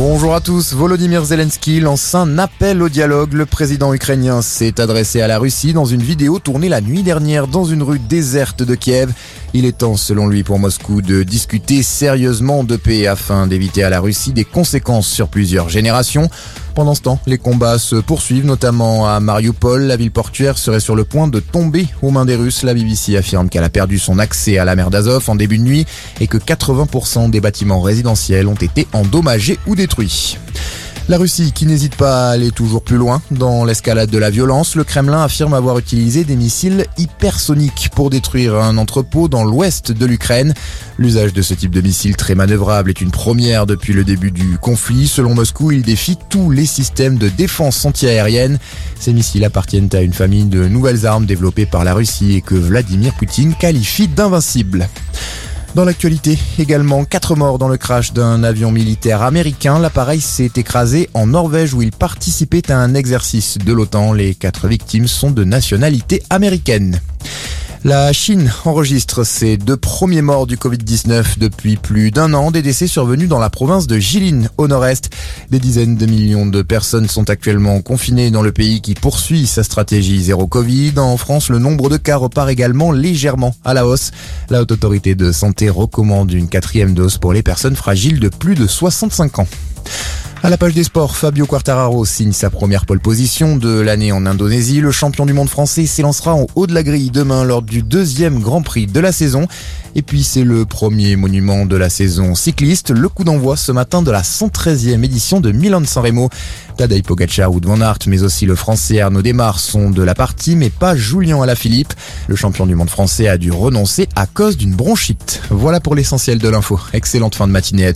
Bonjour à tous, Volodymyr Zelensky lance un appel au dialogue. Le président ukrainien s'est adressé à la Russie dans une vidéo tournée la nuit dernière dans une rue déserte de Kiev. Il est temps, selon lui, pour Moscou de discuter sérieusement de paix afin d'éviter à la Russie des conséquences sur plusieurs générations. Pendant ce temps, les combats se poursuivent, notamment à Mariupol. La ville portuaire serait sur le point de tomber aux mains des Russes. La BBC affirme qu'elle a perdu son accès à la mer d'Azov en début de nuit et que 80% des bâtiments résidentiels ont été endommagés ou détruits. La Russie qui n'hésite pas à aller toujours plus loin dans l'escalade de la violence, le Kremlin affirme avoir utilisé des missiles hypersoniques pour détruire un entrepôt dans l'ouest de l'Ukraine. L'usage de ce type de missile très manœuvrable est une première depuis le début du conflit. Selon Moscou, il défie tous les systèmes de défense antiaérienne. Ces missiles appartiennent à une famille de nouvelles armes développées par la Russie et que Vladimir Poutine qualifie d'invincibles. Dans l'actualité, également, quatre morts dans le crash d'un avion militaire américain. L'appareil s'est écrasé en Norvège où il participait à un exercice de l'OTAN. Les quatre victimes sont de nationalité américaine. La Chine enregistre ses deux premiers morts du Covid-19 depuis plus d'un an, des décès survenus dans la province de Jilin au nord-est. Des dizaines de millions de personnes sont actuellement confinées dans le pays qui poursuit sa stratégie zéro Covid. En France, le nombre de cas repart également légèrement à la hausse. La haute autorité de santé recommande une quatrième dose pour les personnes fragiles de plus de 65 ans. À la page des sports, Fabio Quartararo signe sa première pole position de l'année en Indonésie. Le champion du monde français s'élancera en haut de la grille demain lors du deuxième Grand Prix de la saison. Et puis c'est le premier monument de la saison cycliste, le coup d'envoi ce matin de la 113e édition de Milan-San Remo. Tadej Pogacar, ou Van Aert, mais aussi le français Arnaud Desmar sont de la partie, mais pas Julien Alaphilippe. Le champion du monde français a dû renoncer à cause d'une bronchite. Voilà pour l'essentiel de l'info. Excellente fin de matinée à